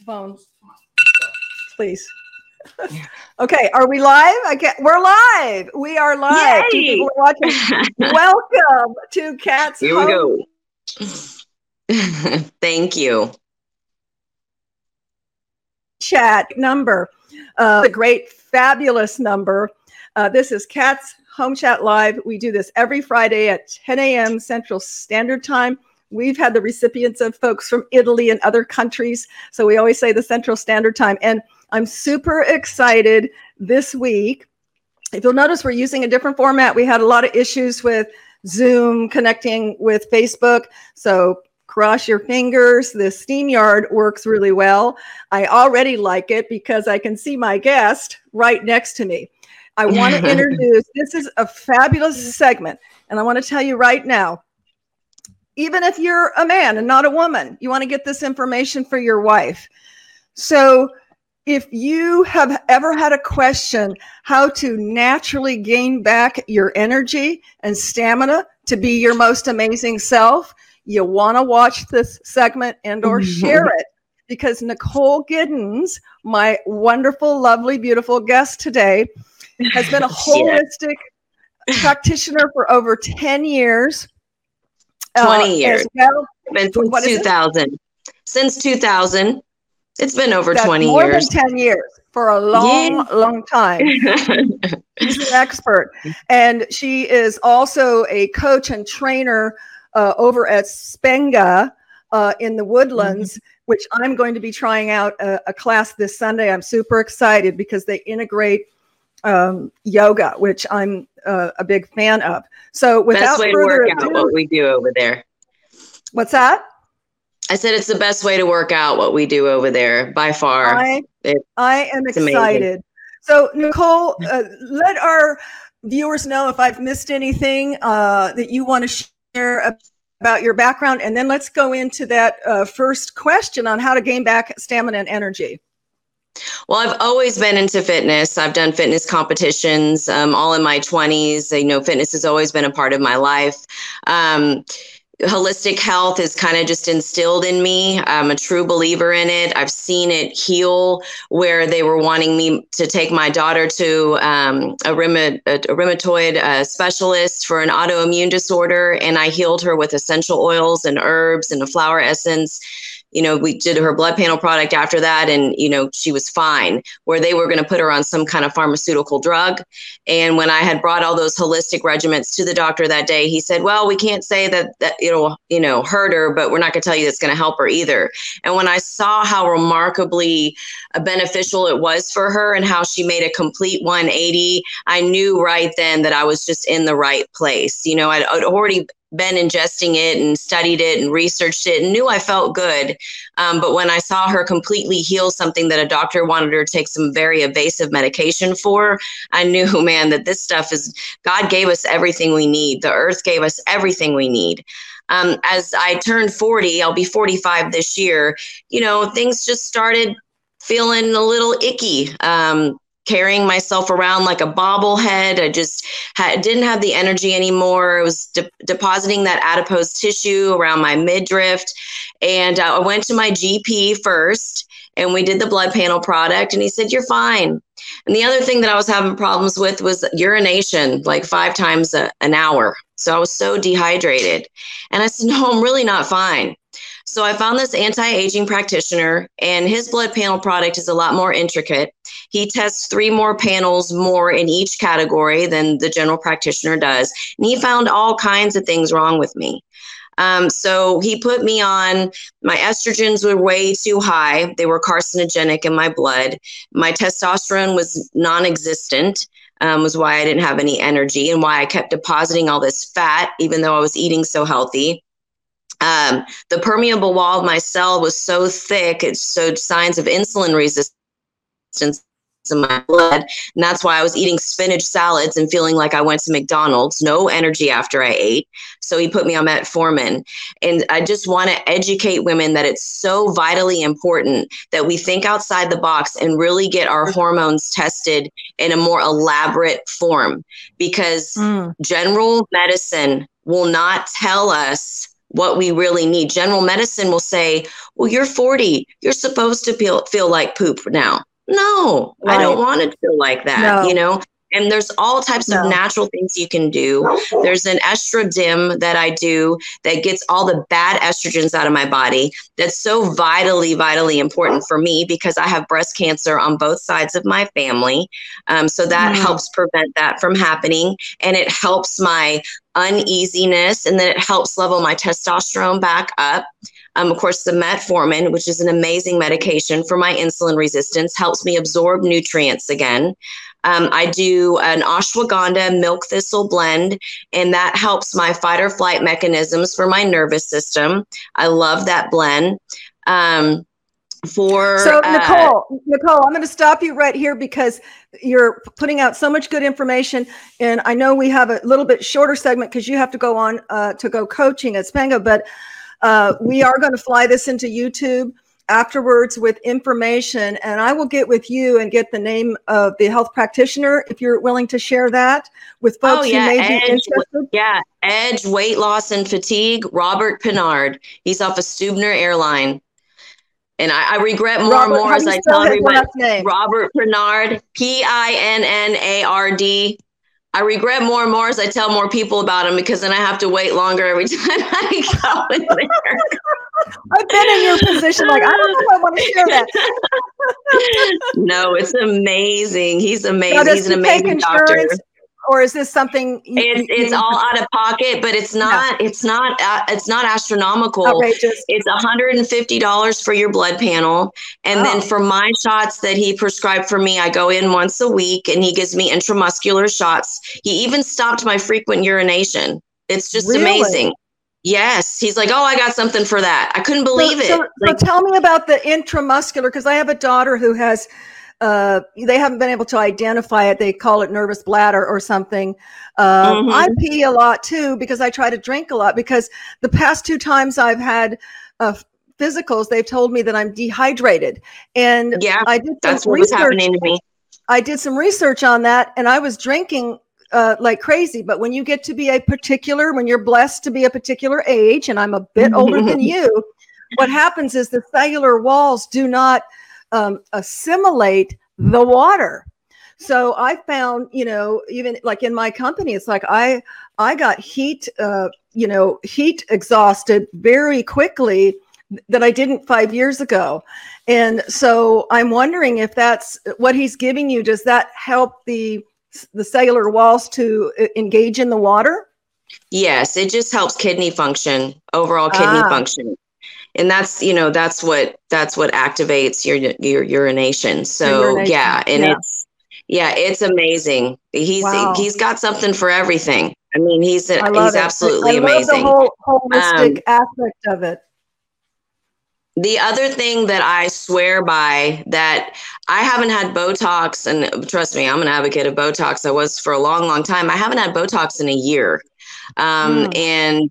Kat's phone, please. okay, are we live? I get we're live. We are live. Two people are watching. Welcome to Kat's Here Home. we go. Thank you. Chat number, uh, a great, fabulous number. Uh, this is Kat's Home Chat Live. We do this every Friday at 10 a.m. Central Standard Time. We've had the recipients of folks from Italy and other countries. So we always say the Central Standard Time. And I'm super excited this week. If you'll notice, we're using a different format. We had a lot of issues with Zoom connecting with Facebook. So cross your fingers. The StreamYard works really well. I already like it because I can see my guest right next to me. I want to introduce this is a fabulous segment. And I want to tell you right now even if you're a man and not a woman, you want to get this information for your wife. So, if you have ever had a question how to naturally gain back your energy and stamina to be your most amazing self, you want to watch this segment and or mm-hmm. share it. Because Nicole Giddens, my wonderful, lovely, beautiful guest today, has been a holistic practitioner for over 10 years 20 uh, years. Well. Been since 2000. Since 2000. It's been over That's 20 more years. Than 10 years for a long, yeah. long time. She's an expert. And she is also a coach and trainer uh, over at Spenga uh, in the Woodlands, mm-hmm. which I'm going to be trying out a, a, class this Sunday. I'm super excited because they integrate um, yoga, which I'm uh, a big fan of. So without best way further to work ado, out what we do over there. What's that? I said it's the best way to work out what we do over there by far. I, I am excited. Amazing. So Nicole, uh, let our viewers know if I've missed anything uh, that you want to share about your background, and then let's go into that uh, first question on how to gain back stamina and energy. Well, I've always been into fitness. I've done fitness competitions um, all in my 20s. You know, fitness has always been a part of my life. Um, holistic health is kind of just instilled in me. I'm a true believer in it. I've seen it heal where they were wanting me to take my daughter to um, a, rheuma- a, rheumatoid uh, specialist for an autoimmune disorder, and I healed her with essential oils and herbs and a flower essence you know, we did her blood panel product after that, and you know, she was fine. Where they were going to put her on some kind of pharmaceutical drug. And when I had brought all those holistic regimens to the doctor that day, he said, "Well, we can't say that that it'll you know hurt her, but we're not going to tell you that's going to help her either." And when I saw how remarkably beneficial it was for her and how she made a complete 180, I knew right then that I was just in the right place. You know, I'd, I'd already been ingesting it and studied it and researched it and knew I felt good. Um, but when I saw her completely heal something that a doctor wanted her to take some very evasive medication for, I knew, man, that this stuff is God gave us everything we need. The earth gave us everything we need. Um, as I turned 40, I'll be 45 this year, you know, things just started feeling a little icky. Um, carrying myself around like a bobblehead. I just had, didn't have the energy anymore. I was de- depositing that adipose tissue around my midriff. And uh, I went to my GP first and we did the blood panel product and he said, You're fine. And the other thing that I was having problems with was urination, like five times a, an hour. So I was so dehydrated. And I said, No, I'm really not fine. So I found this anti aging practitioner, and his blood panel product is a lot more intricate. He tests three more panels more in each category than the general practitioner does. And he found all kinds of things wrong with me. Um, so he put me on, my estrogens were way too high. They were carcinogenic in my blood. My testosterone was non existent. Um, was why I didn't have any energy and why I kept depositing all this fat, even though I was eating so healthy. Um, the permeable wall of my cell was so thick, it showed signs of insulin resistance in my blood. And that's why I was eating spinach salads and feeling like I went to McDonald's, no energy after I ate. So he put me on metformin. And I just want to educate women that it's so vitally important that we think outside the box and really get our hormones tested in a more elaborate form because mm. general medicine will not tell us what we really need. General medicine will say, well, you're 40. You're supposed to feel, feel like poop now. No, right. I don't want to feel like that. No. You know, and there's all types no. of natural things you can do. There's an estrodim that I do that gets all the bad estrogens out of my body. That's so vitally, vitally important for me because I have breast cancer on both sides of my family. Um, so that mm. helps prevent that from happening. And it helps my uneasiness and then it helps level my testosterone back up. Um, of course, the metformin, which is an amazing medication for my insulin resistance, helps me absorb nutrients again. Um, I do an ashwagandha milk thistle blend, and that helps my fight or flight mechanisms for my nervous system. I love that blend. Um, for so Nicole, uh, Nicole, I'm going to stop you right here because you're putting out so much good information, and I know we have a little bit shorter segment because you have to go on uh, to go coaching at Spenga, but uh, we are going to fly this into YouTube afterwards with information and I will get with you and get the name of the health practitioner if you're willing to share that with oh, folks oh, yeah. who may Edge, be interested. Yeah, Edge Weight Loss and Fatigue, Robert Pinnard. He's off a of Stuebner Airline. And I, I regret more Robert, and more as I tell everyone. Robert Pinnard, P I N N A R D. I regret more and more as I tell more people about him because then I have to wait longer every time I go in there. I've been in your position. Like, I don't know if I want to share that. no, it's amazing. He's amazing. He's an amazing doctor. Or is this something? You, it's it's all out of pocket, but it's not. No. It's not. Uh, it's not astronomical. Outrageous. It's one hundred and fifty dollars for your blood panel, and then for my shots that he prescribed for me, I go in once a week, and he gives me intramuscular shots. He even stopped my frequent urination. It's just really? amazing. Yes, he's like, oh, I got something for that. I couldn't believe so, it. So, like, so tell me about the intramuscular because I have a daughter who has. Uh, they haven't been able to identify it. They call it nervous bladder or something. Uh, mm-hmm. I pee a lot too because I try to drink a lot. Because the past two times I've had uh, physicals, they've told me that I'm dehydrated, and yeah, I did that's what research. was happening to me. I did some research on that, and I was drinking uh, like crazy. But when you get to be a particular, when you're blessed to be a particular age, and I'm a bit older than you, what happens is the cellular walls do not um, assimilate the water. So I found, you know, even like in my company, it's like I I got heat, uh, you know, heat exhausted very quickly that I didn't five years ago. And so I'm wondering if that's what he's giving you. Does that help the the cellular walls to uh, engage in the water? Yes, it just helps kidney function, overall kidney ah. function. And that's, you know, that's what that's what activates your your urination. So, urination. yeah, and yeah. it's yeah, it's amazing. He's wow. he's got something for everything. I mean, he's a, he's it. absolutely amazing. The whole holistic um, aspect of it. The other thing that I swear by that I haven't had Botox, and trust me, I'm an advocate of Botox. I was for a long, long time. I haven't had Botox in a year. Um, mm. And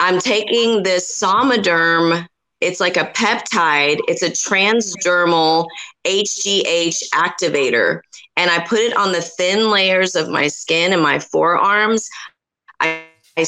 I'm taking this Somaderm. It's like a peptide, it's a transdermal HGH activator. And I put it on the thin layers of my skin and my forearms. I, I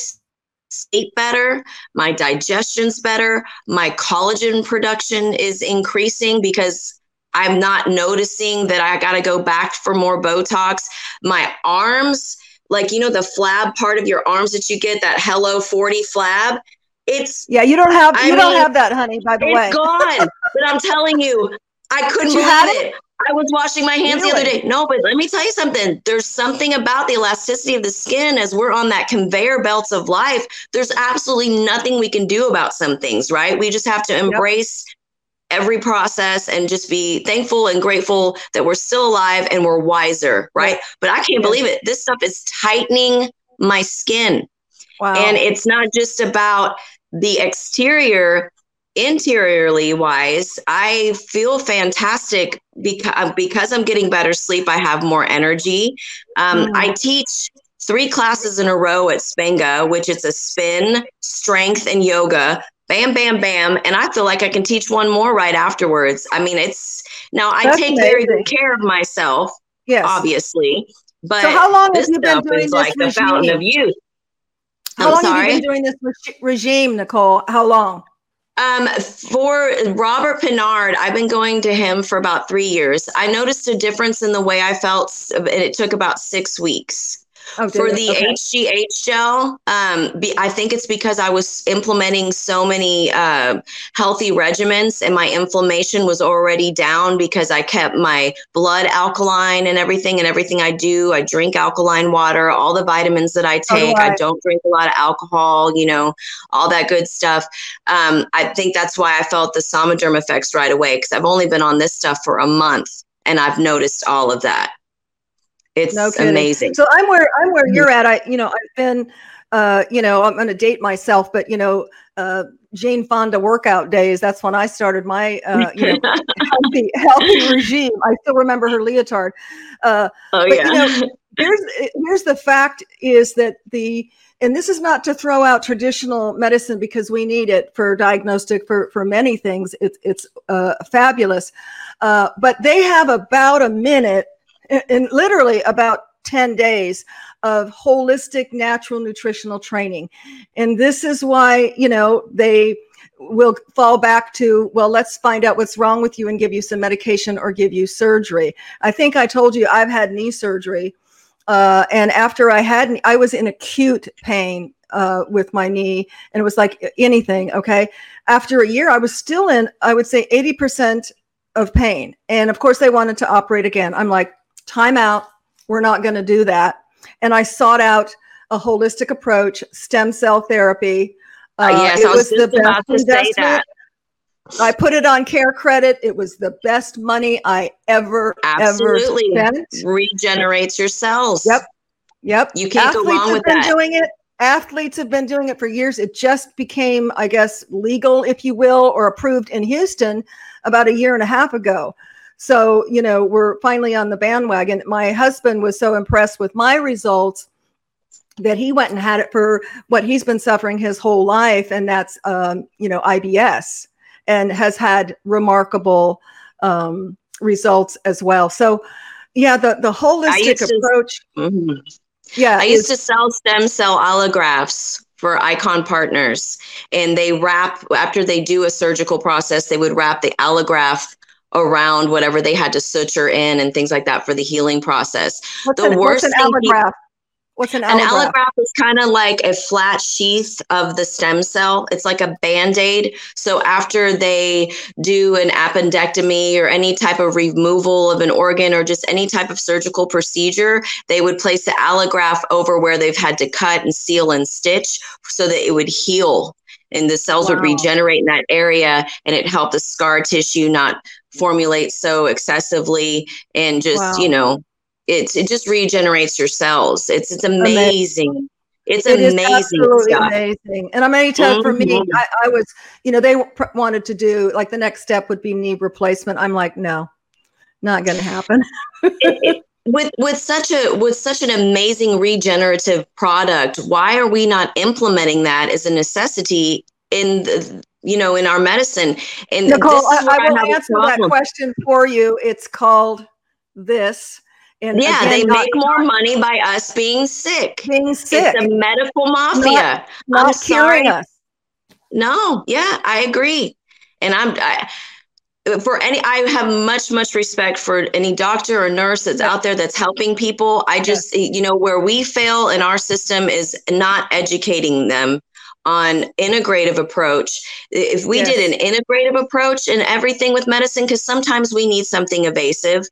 sleep better, my digestion's better, my collagen production is increasing because I'm not noticing that I got to go back for more Botox. My arms, like you know the flab part of your arms that you get that Hello 40 flab, it's Yeah, you don't have I you mean, don't have that, honey, by the it's way. It's gone. but I'm telling you, I couldn't believe it. it. I was washing my hands really? the other day. No, but let me tell you something. There's something about the elasticity of the skin as we're on that conveyor belts of life. There's absolutely nothing we can do about some things, right? We just have to embrace yep. Every process and just be thankful and grateful that we're still alive and we're wiser, right? But I can't believe it. This stuff is tightening my skin. Wow. And it's not just about the exterior, interiorly wise, I feel fantastic because because I'm getting better sleep. I have more energy. Um, mm. I teach three classes in a row at Spenga, which is a spin, strength, and yoga. Bam, bam, bam, and I feel like I can teach one more right afterwards. I mean, it's now I That's take amazing. very good care of myself. Yes, obviously. But so how long have you been doing this like regime? the fountain of youth. How I'm long sorry? have you been doing this reg- regime, Nicole? How long? Um, for Robert Pinnard, I've been going to him for about three years. I noticed a difference in the way I felt, and it took about six weeks. Oh, for the Okay. HGH gel, um, be, I think it's because I was implementing so many uh, healthy regimens and my inflammation was already down because I kept my blood alkaline and everything. And everything I do, I drink alkaline water, all the vitamins that I do take. I. I don't drink a lot of alcohol, you know, all that good stuff. Um, I think that's why I felt the Somaderm effects right away because I've only been on this stuff for a month and I've noticed all of that. It's No amazing. So I'm where I'm where Mhm. you're at. I you know I've been, uh, you know I'm going to date myself, but you know uh, Jane Fonda workout days. That's when I started my uh, you know healthy healthy regime. I still remember her leotard. Uh, oh, but, yeah. you know, here's here's the fact is that the and this is not to throw out traditional medicine because we need it for diagnostic for for many things it's it's uh, fabulous uh, but they have about a minute and literally about 10 days of holistic natural nutritional training and this is why you know they will fall back to well let's find out what's wrong with you and give you some medication or give you surgery i think i told you i've had knee surgery uh, and after I had, I was in acute pain uh, with my knee, and it was like anything. Okay, after a year, I was still in, I would say, eighty percent of pain, and of course, they wanted to operate again. I'm like, time out. We're not going to do that. And I sought out a holistic approach, stem cell therapy. Uh, yes, it I was, about to say investment. that. I put it on care credit. It was the best money I ever Absolutely. ever spent. Regenerates your cells. Yep. Yep. You can't go wrong have with been that. doing it. Athletes have been doing it for years. It just became, I guess, legal, if you will, or approved in Houston about a year and a half ago. So, you know, we're finally on the bandwagon. My husband was so impressed with my results that he went and had it for what he's been suffering his whole life, and that's, um, you know, IBS, and has had remarkable um, results as well. So, yeah, the the holistic to- approach. Mhm. Yeah, I used to sell stem cell allografts for Icon Partners, and they wrap after they do a surgical process. They would wrap the allograft around whatever they had to suture in and things like that for the healing process. What's the an, worst what's an thing allograft? What's an An allograft? allograft is kind of like a flat sheath of the stem cell. It's like a band aid. So after they do an appendectomy or any type of removal of an organ or just any type of surgical procedure, they would place the allograft over where they've had to cut and seal and stitch so that it would heal and the cells would regenerate in that area and it helped the scar tissue not formulate so excessively and just, Wow. you know, it's it just regenerates your cells. It's it's Amazing. amazing. It's It amazing absolutely stuff. amazing. And to tell you, for me, Mhm. I, I was, you know, they pr- wanted to do like the next step would be knee replacement. I'm like, no, not going to happen. It- it- with with such a with such an amazing regenerative product, why are we not implementing that as a necessity in the you know in our medicine? And Nicole, I, I will answer that question for you. It's called this. And Yeah, again, they make more money by us being sick. being sick, It's a medical mafia. not I'm curing sorry. us. No, yeah, I agree. And I'm I, for any I have much much respect for any doctor or nurse that's out there that's helping people. I just you know where we fail in our system is not educating them on integrative approach. If we did an integrative approach in everything with medicine cuz sometimes we need something evasive,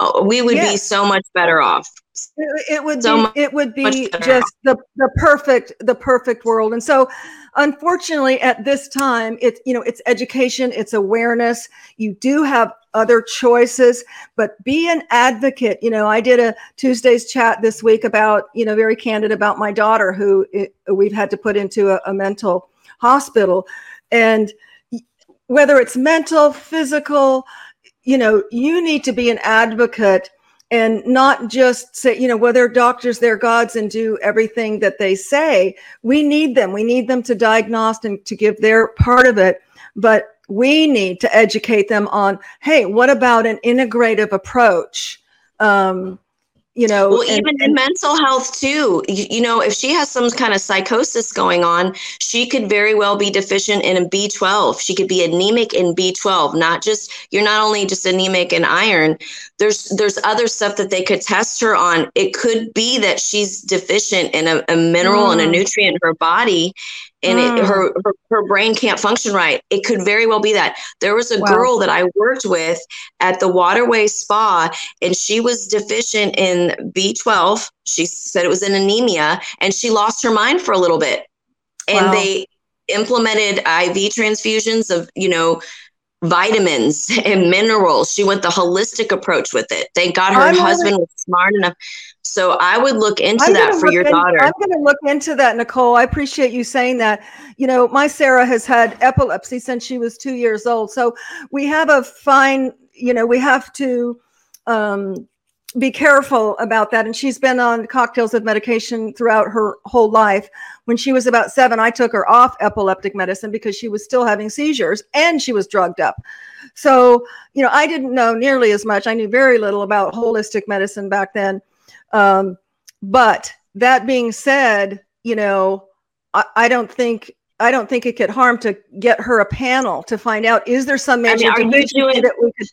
uh, we would be so much better off. It, would So be mu- it would be just the the perfect the perfect world. And so unfortunately at this time it's you know it's education, it's awareness. You do have other choices, but be an advocate. You know, I did a Tuesday's chat this week about, you know, very candid about my daughter who it, we've had to put into a, a mental hospital and whether it's mental, physical, you know, you need to be an advocate and not just say, you know, well, they're doctors, they're gods, and do everything that they say. We need them. We need them to diagnose and to give their part of it. But we need to educate them on, hey, what about an integrative approach? Um, you know well and, even in mental health too you, you, know if she has some kind of psychosis going on she could very well be deficient in a b12 she could be anemic in b12 not just you're not only just anemic in iron there's there's other stuff that they could test her on it could be that she's deficient in a, a mineral mm. and a mm. nutrient in her body and mm. it, her, her, her brain can't function right. It could very well be that. There was a wow. girl that I worked with at the Waterway Spa, and she was deficient in B12. She said it was an anemia, and she lost her mind for a little bit. And wow. they implemented IV transfusions of, you know, vitamins and minerals. She went the holistic approach with it. Thank God her I'm husband was smart enough. So I would look into I'm that for your in, daughter. I'm going to look into that, Nicole. I appreciate you saying that. You know, my Sarah has had epilepsy since she was two years old. So we have a fine, you know, we have to um, be careful about that. And she's been on cocktails of medication throughout her whole life. When she was about seven, I took her off epileptic medicine because she was still having seizures and she was drugged up. So, you know, I didn't know nearly as much. I knew very little about holistic medicine back then. Um, but that being said, you know, I, I, don't think I don't think it could harm to get her a panel to find out is there some major I mean, that we could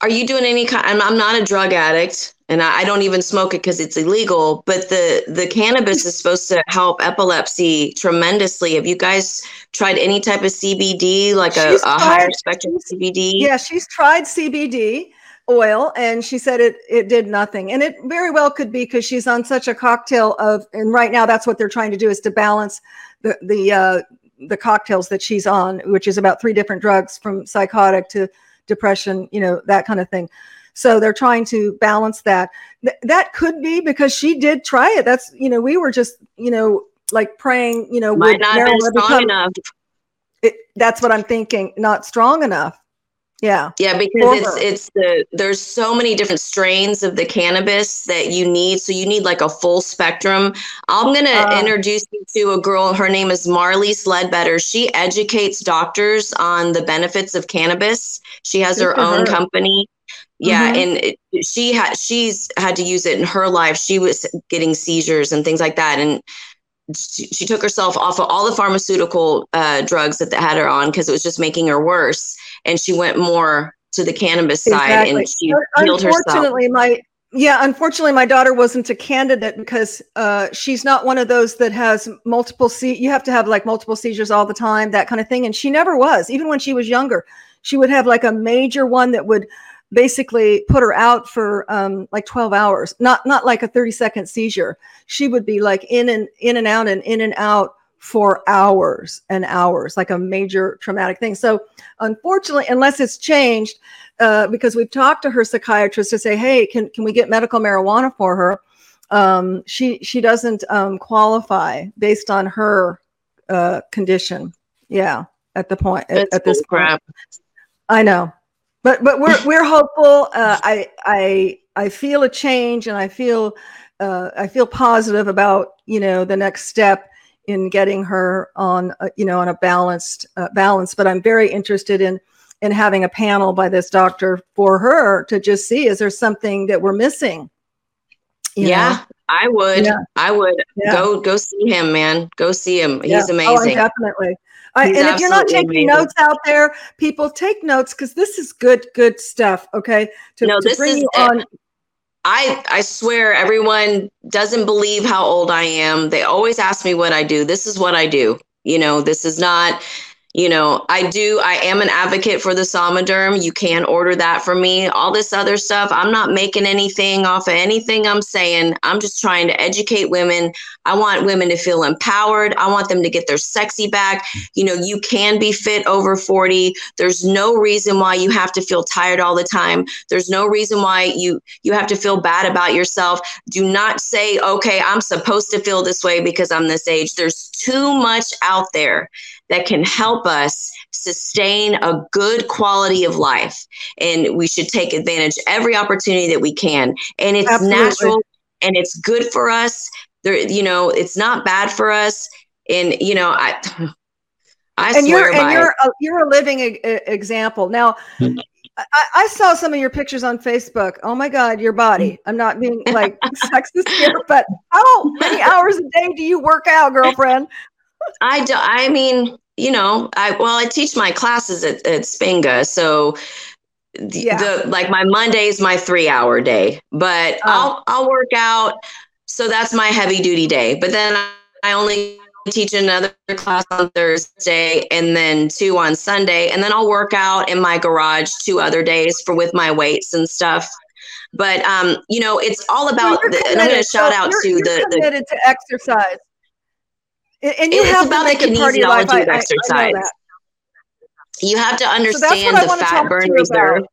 are you doing any kind I'm, I'm not a drug addict and I, I don't even smoke it because it's illegal but the the cannabis is supposed to help epilepsy tremendously. Have you guys tried any type of cbd like a, a higher spectrum cbd yeah she's tried cbd oil and she said it it did nothing and it very well could be because she's on such a cocktail of and right now that's what they're trying to do is to balance the the uh the cocktails that she's on which is about three different drugs from psychotic to depression, you know, that kind of thing. So they're trying to balance that. Th- that could be because she did try it. That's, you know, we were just, you know, like praying, you know, might not been strong become, enough. It, that's what I'm thinking. Not strong enough. Yeah. Yeah, because it's it's the there's so many different strains of the cannabis that you need. So you need like a full spectrum. I'm gonna uh, introduce you to a girl. Her name is Marley Sledbetter. She educates doctors on the benefits of cannabis. She has her own her. company. Yeah, mm-hmm. and it, she had she's had to use it in her life. She was getting seizures and things like that, and she, she took herself off of all the pharmaceutical uh, drugs that they had her on because it was just making her worse and she went more to the cannabis exactly. side and she healed herself. Unfortunately, my yeah, unfortunately, my daughter wasn't a candidate because uh, she's not one of those that has multiple se- You have to have like multiple seizures all the time, that kind of thing. And she never was. Even when she was younger, she would have like a major one that would basically put her out for um, like 12 hours. Not not like a 30 second seizure. She would be like in and in and out and in and out for hours and hours, like a major traumatic thing. So, unfortunately, unless it's changed, uh, because we've talked to her psychiatrist to say, "Hey, can can we get medical marijuana for her?" Um, she she doesn't um, qualify based on her uh, condition. Yeah, at the point at, at this point. I know, but but we're we're hopeful. Uh, I I I feel a change, and I feel uh, I feel positive about you know the next step in getting her on a, you know on a balanced uh, balance but i'm very interested in in having a panel by this doctor for her to just see is there something that we're missing yeah know? i would yeah. i would yeah. go go see him man go see him he's yeah. amazing oh, definitely I, and if you're not taking amazing. notes out there, people take notes because this is good, good stuff. Okay, to, no, to this bring is, you on. I I swear everyone doesn't believe how old I am. They always ask me what I do. This is what I do. You know, this is not you know, I do, I am an advocate for the Somaderm. You can order that for me. All this other stuff, I'm not making anything off of anything I'm saying. I'm just trying to educate women. I want women to feel empowered. I want them to get their sexy back. You know, you can be fit over 40. There's no reason why you have to feel tired all the time. There's no reason why you you have to feel bad about yourself. Do not say, "Okay, I'm supposed to feel this way because I'm this age." There's too much out there that can help us sustain a good quality of life. And we should take advantage every opportunity that we can. And it's Absolutely. natural and it's good for us. There, you know, it's not bad for us. And you know, I I and swear you're and you're a, you're a living e- example. Now, hmm. I, I, saw some of your pictures on Facebook. Oh my God, your body. Mm. I'm not being like sexist here, but how many hours a day do you work out, girlfriend? I do. I mean, you know, I well, I teach my classes at, at Spenga, so yeah. the like my Monday is my three hour day, but oh. I'll I'll work out. So that's my heavy duty day. But then I only teach another class on Thursday and then two on Sunday. And then I'll work out in my garage two other days for with my weights and stuff. But um, you know, it's all about so the, and I'm gonna shout so out to the committed the, to exercise. And you have about to the kinesiology of exercise. I, I you have to understand so the fat burn reserve. About.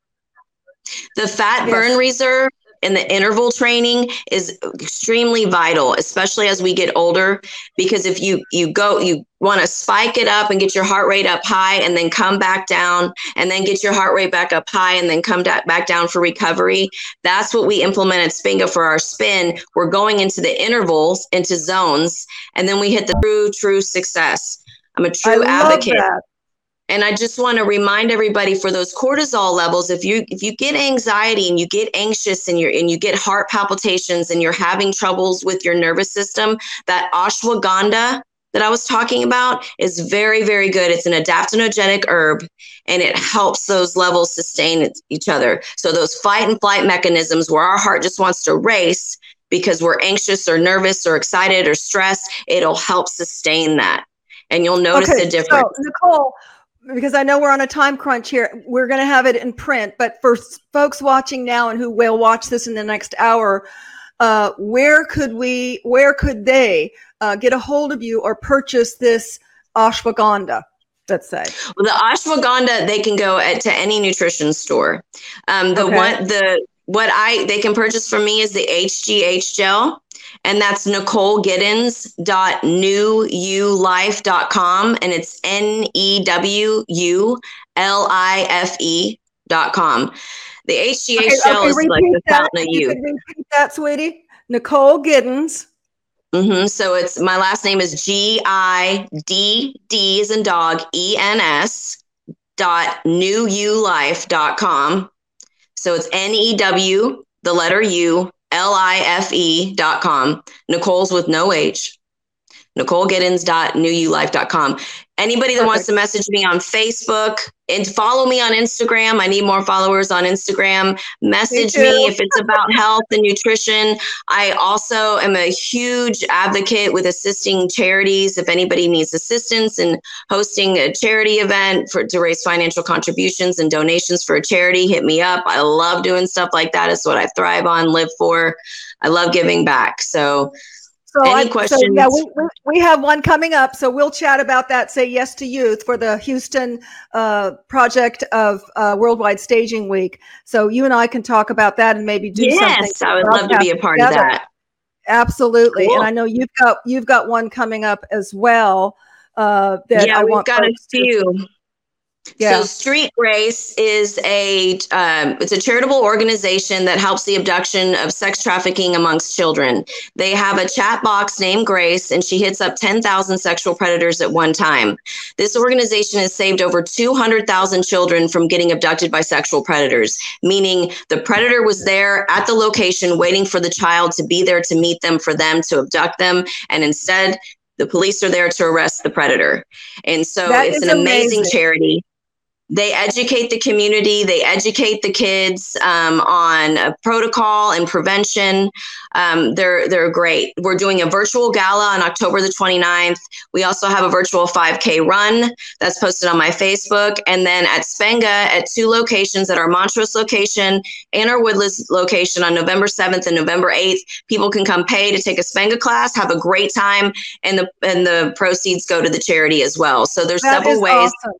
The fat yes. burn reserve and the interval training is extremely vital especially as we get older because if you you go you want to spike it up and get your heart rate up high and then come back down and then get your heart rate back up high and then come da- back down for recovery that's what we implement at Spenga for our spin. We're going into the intervals into zones and then we hit the true true success. I'm a true advocate. that. And I just want to remind everybody for those cortisol levels, if you if you get anxiety and you get anxious and you're and you get heart palpitations and you're having troubles with your nervous system, that ashwagandha that I was talking about is very, very good. It's an adaptogenic herb and it helps those levels sustain each other. So those fight and flight mechanisms where our heart just wants to race because we're anxious or nervous or excited or stressed, it'll help sustain that. And you'll notice okay, a difference. So, Nicole, because I know we're on a time crunch here. We're going to have it in print, but for folks watching now and who will watch this in the next hour, uh, where could we, where could they uh, get a hold of you or purchase this ashwagandha? Let's say. Well, the ashwagandha they can go at, to any nutrition store. Um, the okay. one the what I they can purchase from me is the HGH gel and that's nicole nicolegiddens.newulife.com and it's n-e-w-u-l-i-f-e dot com. The hgh okay, show okay, is like the fountain of youth repeat that sweetie. Nicole giddens mm-hmm. so it's my last name is g-i-d-d is in dog e-n-s dot newulife dot com. So it's n-e-w the letter u L-I-F-E dot com. Nicole's with no H. NicoleGiddens.newulife.com. Anybody that Perfect. wants to message me on Facebook and follow me on Instagram. I need more followers on Instagram. Message me, me if it's about health and nutrition. I also am a huge advocate with assisting charities. If anybody needs assistance in hosting a charity event for to raise financial contributions and donations for a charity, hit me up. I love doing stuff like that. It's what I thrive on, live for. I love giving back. So so Any I, questions? So yeah, we, we, we, have one coming up. So we'll chat about that. Say yes to youth for the Houston uh, project of uh, Worldwide Staging Week. So you and I can talk about that and maybe do yes, something. Yes, I would love to be a part together. of that. Absolutely, cool. and I know you've got you've got one coming up as well. Uh, that yeah, I we've got a few. To- yeah. So Street Grace is a um, it's a charitable organization that helps the abduction of sex trafficking amongst children. They have a chat box named Grace, and she hits up 10,000 sexual predators at one time. This organization has saved over 200,000 children from getting abducted by sexual predators, meaning the predator was there at the location waiting for the child to be there to meet them for them to abduct them, and instead the police are there to arrest the predator. And so that it's an amazing, amazing charity they educate the community they educate the kids um, on protocol and prevention. Um, they're they're great. We're doing a virtual gala on october the 29th we also have a virtual 5k run that's posted on my facebook. And then at spenga at two locations at our montrose location and our woodlands location on november 7th and november 8th people can come pay to take a spenga class have a great time and the and the proceeds go to the charity as well. So there's that several ways awesome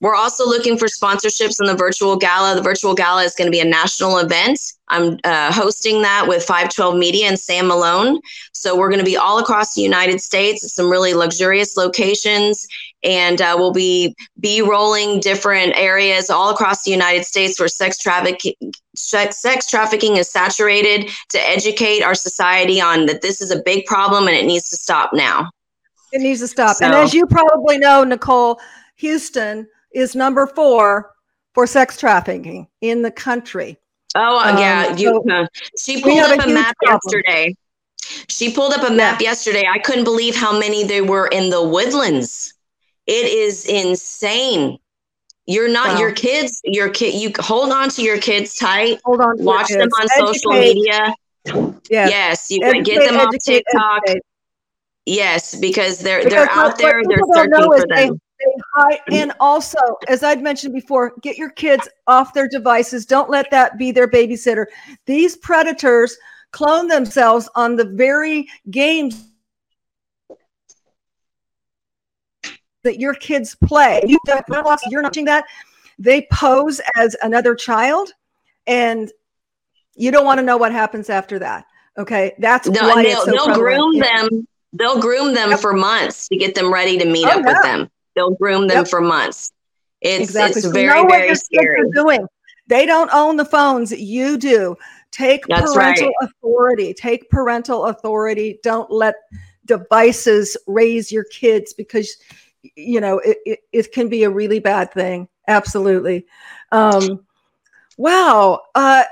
we're also looking for sponsorships in the virtual gala. The virtual gala is going to be a national event. I'm uh, hosting that with 512 Media and Sam Malone. So we're going to be all across the United States, at some really luxurious locations, and uh, we'll be be rolling different areas all across the United States where sex trafficking sex trafficking is saturated to educate our society on that this is a big problem and it needs to stop now. It needs to stop. So, and as you probably know, Nicole, Houston is number four for sex trafficking in the country. Oh um, yeah, you. So uh, she pulled up a, a map problem. yesterday. She pulled up a map yeah. yesterday. I couldn't believe how many there were in the woodlands. It is insane. You're not wow. your kids. Your kid. You hold on to your kids tight. Hold on. Watch them on educate. social media. Yes. yes, you educate, get them on TikTok. Educate. Yes, because they're because they're out there. They're searching for them. They, hide, and also, as I'd mentioned before, get your kids off their devices. Don't let that be their babysitter. These predators clone themselves on the very games that your kids play. You you're not watching that. They pose as another child, and you don't want to know what happens after that. Okay, that's no, why they'll, so they'll groom them. They'll groom them for months to get them ready to meet oh, up yeah. with them. They'll groom them yep. for months. It's exactly. it's so very very scary. Doing. They don't own the phones. You do. Take That's parental right. authority. Take parental authority. Don't let devices raise your kids because you know it, it, it can be a really bad thing absolutely um wow uh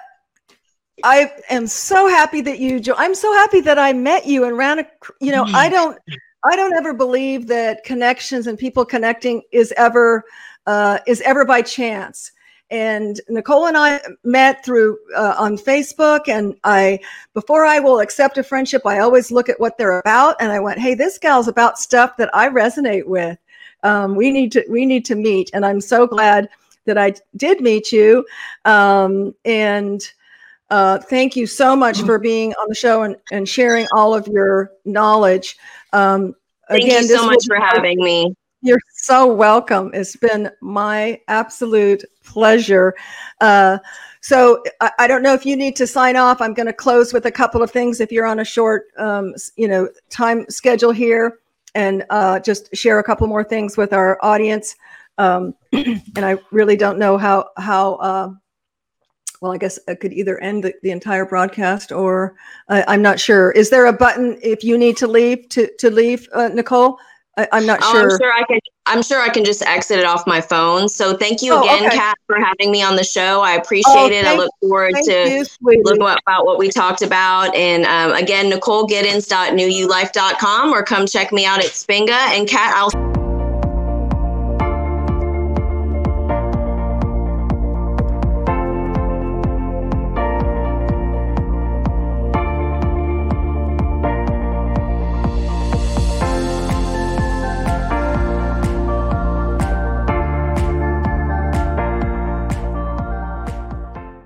I am so happy that you jo- I'm so happy that I met you and ran a you know I don't I don't ever believe that connections and people connecting is ever uh, is ever by chance. And Nicole and I met through uh, on Facebook, and I before I will accept a friendship, I always look at what they're about, and I went, "Hey, this gal's about stuff that I resonate with. Um, we need to we need to meet." And I'm so glad that I did meet you. Um, and uh, thank you so much for being on the show and, and sharing all of your knowledge. Um, thank again, you so much for having me. You're so welcome. It's been my absolute pleasure. Uh, so I, I, don't know if you need to sign off. I'm going to close with a couple of things if you're on a short, um, you know, time schedule here, and uh, just share a couple more things with our audience. Um, and I really don't know how how. Uh, well, I guess I could either end the, the entire broadcast or uh, I'm not sure. Is there a button if you need to leave to to leave, uh, Nicole? I, am not oh, sure. I'm sure I can. I'm sure I can just exit it off my phone. So thank you oh, again, okay. Kat, for having me on the show. I appreciate oh, it. I look forward to you, look about what we talked about. And um, again, NicoleGiddens.newulife.com or come check me out at Spenga. And Kat, I'll.